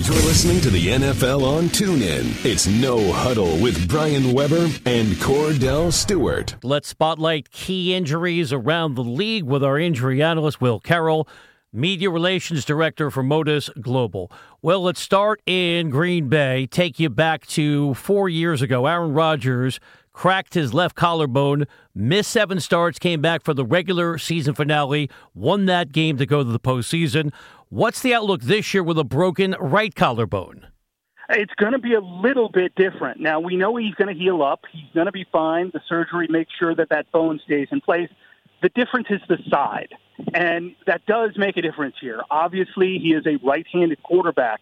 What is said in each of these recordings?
You're listening to the NFL on TuneIn. It's No Huddle with Brian Weber and Kordell Stewart. Let's spotlight key injuries around the league with our injury analyst, Will Carroll, Media Relations Director for Modus Global. Well, let's start in Green Bay. Take you back to four years ago. Aaron Rodgers cracked his left collarbone, missed seven starts, came back for the regular season finale, won that game to go to the postseason. What's the outlook this year with a broken right collarbone? It's going to be a little bit different. Now, we know he's going to heal up. He's going to be fine. The surgery makes sure that that bone stays in place. The difference is the side. And that does make a difference here. Obviously, he is a right handed quarterback.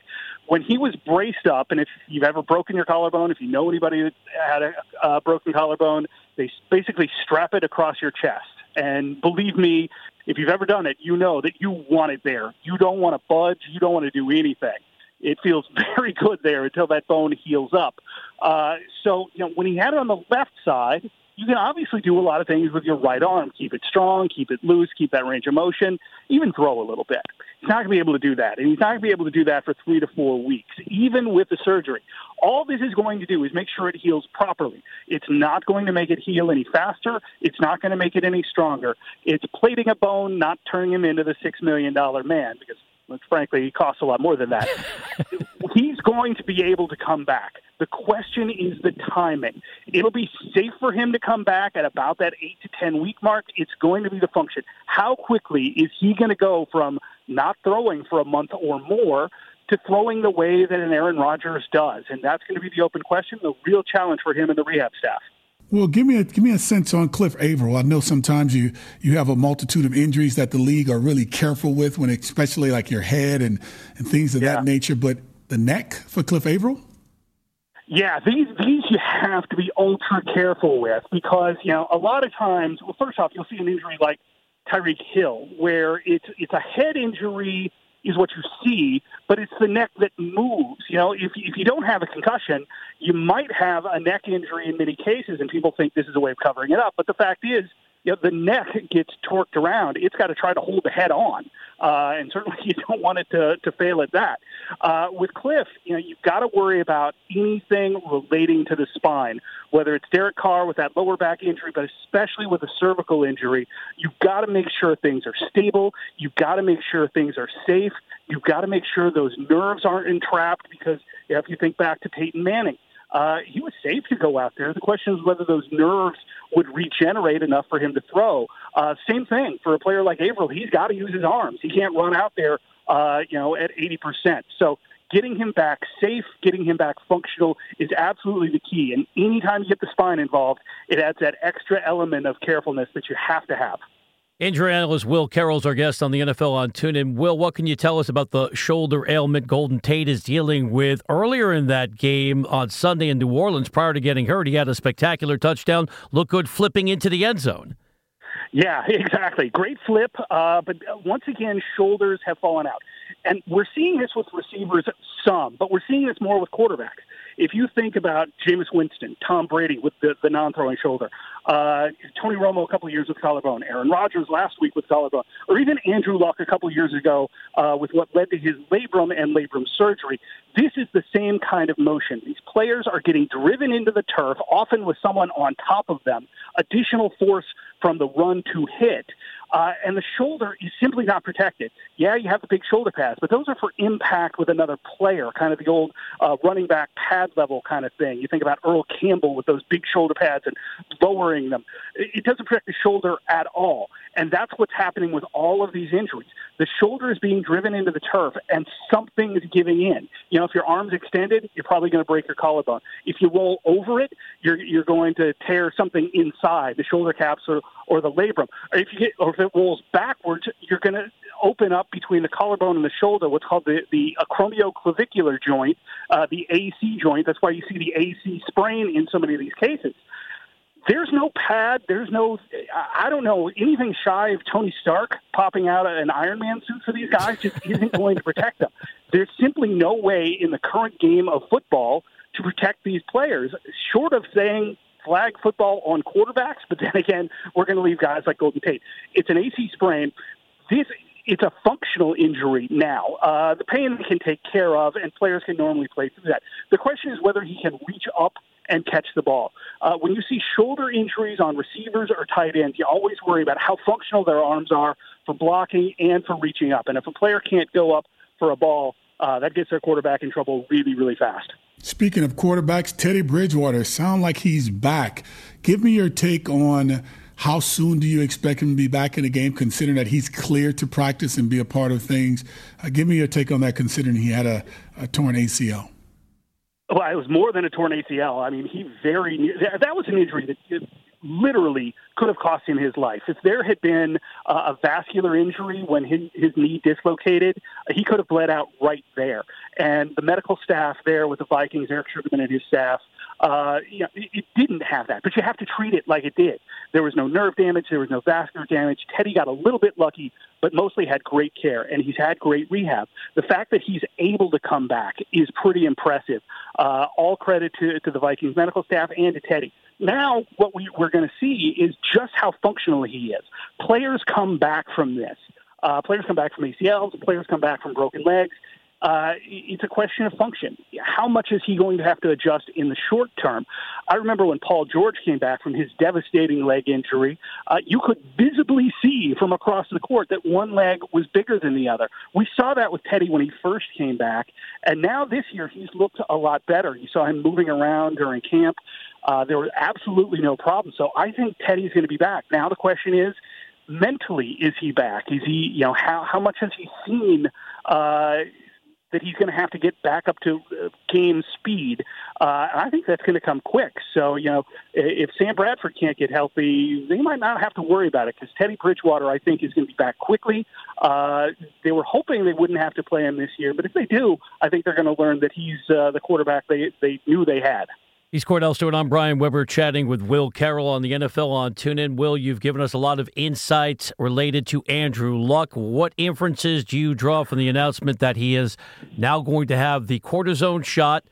When he was braced up, and if you've ever broken your collarbone, if you know anybody that had a uh, broken collarbone, they basically strap it across your chest. And believe me, if you've ever done it, you know that you want it there. You don't want to budge. You don't want to do anything. It feels very good there until that bone heals up. Uh, so, you know, when he had it on the left side, you can obviously do a lot of things with your right arm. Keep it strong, keep it loose, keep that range of motion, even throw a little bit. He's not going to be able to do that. And he's not going to be able to do that for three to four weeks, even with the surgery. All this is going to do is make sure it heals properly. It's not going to make it heal any faster. It's not going to make it any stronger. It's plating a bone, not turning him into the $6 million man, because frankly, he costs a lot more than that. He's going to be able to come back. The question is the timing. It'll be safe for him to come back at about that eight to 10 week mark. It's going to be the function. How quickly is he going to go from not throwing for a month or more to throwing the way that an Aaron Rodgers does? And that's going to be the open question, the real challenge for him and the rehab staff. Well, give me a give me a sense on Cliff Avril. I know sometimes you you have a multitude of injuries that the league are really careful with, when especially like your head and and things of yeah. that nature. But the neck for Cliff Avril. Yeah, these these you have to be ultra careful with because you know a lot of times. Well, first off, you'll see an injury like Tyreek Hill, where it's it's a head injury is what you see, but it's the neck that moves. You know, if if you don't have a concussion, you might have a neck injury in many cases, and people think this is a way of covering it up. But the fact is, you know, the neck gets torqued around. It's got to try to hold the head on, uh, and certainly you don't want it to, to fail at that. Uh, with Cliff, you know, you've got to worry about anything relating to the spine, whether it's Derek Carr with that lower back injury, but especially with a cervical injury. You've got to make sure things are stable. You've got to make sure things are safe. You've got to make sure those nerves aren't entrapped because if you think back to Peyton Manning, uh, he was safe to go out there. The question is whether those nerves would regenerate enough for him to throw. Uh, same thing for a player like Avril. He's got to use his arms. He can't run out there, uh, you know, at 80%. So getting him back safe, getting him back functional is absolutely the key. And anytime you get the spine involved, it adds that extra element of carefulness that you have to have. Injury analyst Will Carroll's our guest on the NFL on TuneIn. Will, what can you tell us about the shoulder ailment Golden Tate is dealing with? Earlier in that game on Sunday in New Orleans, prior to getting hurt, he had a spectacular touchdown, looked good flipping into the end zone. Yeah, exactly. Great flip, uh, but once again, shoulders have fallen out. And we're seeing this with receivers some, but we're seeing this more with quarterbacks. If you think about Jameis Winston, Tom Brady with the, the non-throwing shoulder, uh, Tony Romo a couple of years with collarbone, Aaron Rodgers last week with collarbone, or even Andrew Luck a couple of years ago uh, with what led to his labrum and labrum surgery. This is the same kind of motion. These players are getting driven into the turf, often with someone on top of them, additional force from the run to hit. Uh, and the shoulder is simply not protected. Yeah, you have the big shoulder pads, but those are for impact with another player, kind of the old uh, running back pad level kind of thing. You think about Earl Campbell with those big shoulder pads and lowering them. It doesn't protect the shoulder at all. And that's what's happening with all of these injuries. The shoulder is being driven into the turf, and something is giving in. You know, if your arm's extended, you're probably going to break your collarbone. If you roll over it, you're you're going to tear something inside the shoulder caps or, or the labrum. Or if you get, or if it rolls backwards, you're going to open up between the collarbone and the shoulder, what's called the the acromioclavicular joint, uh, the AC joint. That's why you see the AC sprain in so many of these cases there's no pad. There's no, I don't know, anything shy of Tony Stark popping out an Iron Man suit for these guys just isn't going to protect them. There's simply no way in the current game of football to protect these players, short of saying flag football on quarterbacks. But then again, we're going to leave guys like Golden Tate. It's an AC sprain. This it's a functional injury now. Uh, the pain can take care of, and players can normally play through that. The question is whether he can reach up and catch the ball. Uh, when you see shoulder injuries on receivers or tight ends, you always worry about how functional their arms are for blocking and for reaching up. And if a player can't go up for a ball, uh, that gets their quarterback in trouble really, really fast. Speaking of quarterbacks, Teddy Bridgewater sound like he's back. Give me your take on how soon do you expect him to be back in the game, considering that he's clear to practice and be a part of things? Uh, give me your take on that, considering he had a, a torn ACL. Well, it was more than a torn ACL. I mean, he very that was an injury that literally could have cost him his life. If there had been uh, a vascular injury when his, his knee dislocated, he could have bled out right there. And the medical staff there with the Vikings, Eric Sugarman and his staff, uh, you know, it, it didn't have that. But you have to treat it like it did. There was no nerve damage. There was no vascular damage. Teddy got a little bit lucky, but mostly had great care, and he's had great rehab. The fact that he's able to come back is pretty impressive. Uh, all credit to, to the Vikings medical staff and to Teddy. Now, what we, we're going to see is just how functional he is. Players come back from this. Uh, players come back from ACLs. Players come back from broken legs. Uh, it's a question of function. How much is he going to have to adjust in the short term? I remember when Paul George came back from his devastating leg injury, uh, you could visibly see from across the court that one leg was bigger than the other. We saw that with Teddy when he first came back, and now this year he's looked a lot better. You saw him moving around during camp. Uh, there was absolutely no problem. So I think Teddy's going to be back. Now the question is, mentally, is he back? Is he, you know, how how much has he seen? Uh, that he's going to have to get back up to uh, game speed. Uh, I think that's going to come quick. So, you know, if Sam Bradford can't get healthy, they might not have to worry about it because Teddy Bridgewater, I think, is going to be back quickly. Uh, they were hoping they wouldn't have to play him this year, but if they do, I think they're going to learn that he's uh, the quarterback they, they knew they had. He's Kordell Stewart. I'm Brian Weber chatting with Will Carroll on the NFL on TuneIn. Will, you've given us a lot of insights related to Andrew Luck. What inferences do you draw from the announcement that he is now going to have the cortisone shot?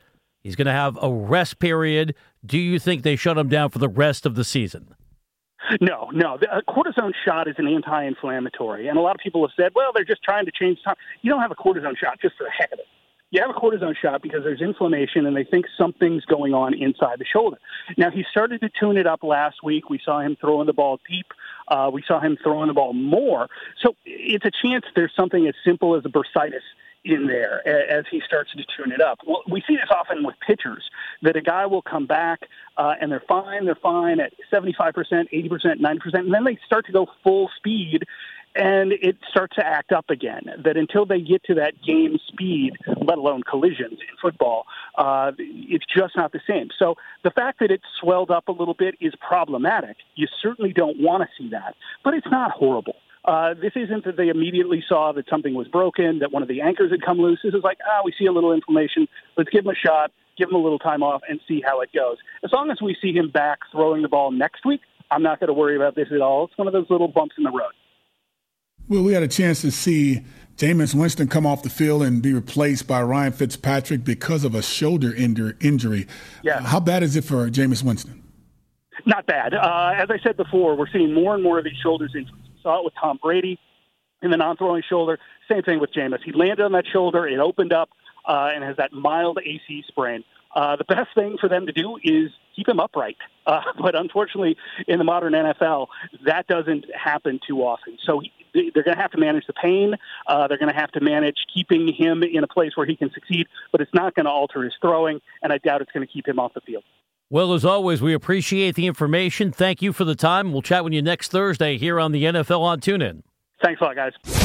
He's going to have a rest period. Do you think they shut him down for the rest of the season? No, no. The uh, cortisone shot is an anti-inflammatory, and a lot of people have said, "Well, they're just trying to change time." You don't have a cortisone shot just for the heck of it you have a cortisone shot because there's inflammation and they think something's going on inside the shoulder. Now, he started to tune it up last week. We saw him throwing the ball deep. Uh, we saw him throwing the ball more. So it's a chance there's something as simple as a bursitis in there as he starts to tune it up. Well, we see this often with pitchers that a guy will come back uh, and they're fine, they're fine at 75%, 80%, 90%, and then they start to go full speed and it starts to act up again. That until they get to that game speed, let alone collisions in football, uh, it's just not the same. So the fact that it swelled up a little bit is problematic. You certainly don't want to see that, but it's not horrible. Uh, this isn't that they immediately saw that something was broken, that one of the anchors had come loose. This is like, ah, we see a little inflammation. Let's give him a shot, give him a little time off, and see how it goes. As long as we see him back throwing the ball next week, I'm not going to worry about this at all. It's one of those little bumps in the road. Well, we had a chance to see Jameis Winston come off the field and be replaced by Ryan Fitzpatrick because of a shoulder injury. Yeah. How bad is it for Jameis Winston? Not bad. Uh, as I said before, we're seeing more and more of these shoulders injuries. We saw it with Tom Brady in the non-throwing shoulder. Same thing with Jameis. He landed on that shoulder. It opened up uh, and has that mild AC sprain. Uh, the best thing for them to do is keep him upright. Uh, but unfortunately, in the modern NFL, that doesn't happen too often. So he, they're going to have to manage the pain. Uh, they're going to have to manage keeping him in a place where he can succeed, but it's not going to alter his throwing, and I doubt it's going to keep him off the field. Well, as always, we appreciate the information. Thank you for the time. We'll chat with you next Thursday here on the NFL on TuneIn. Thanks a lot, guys.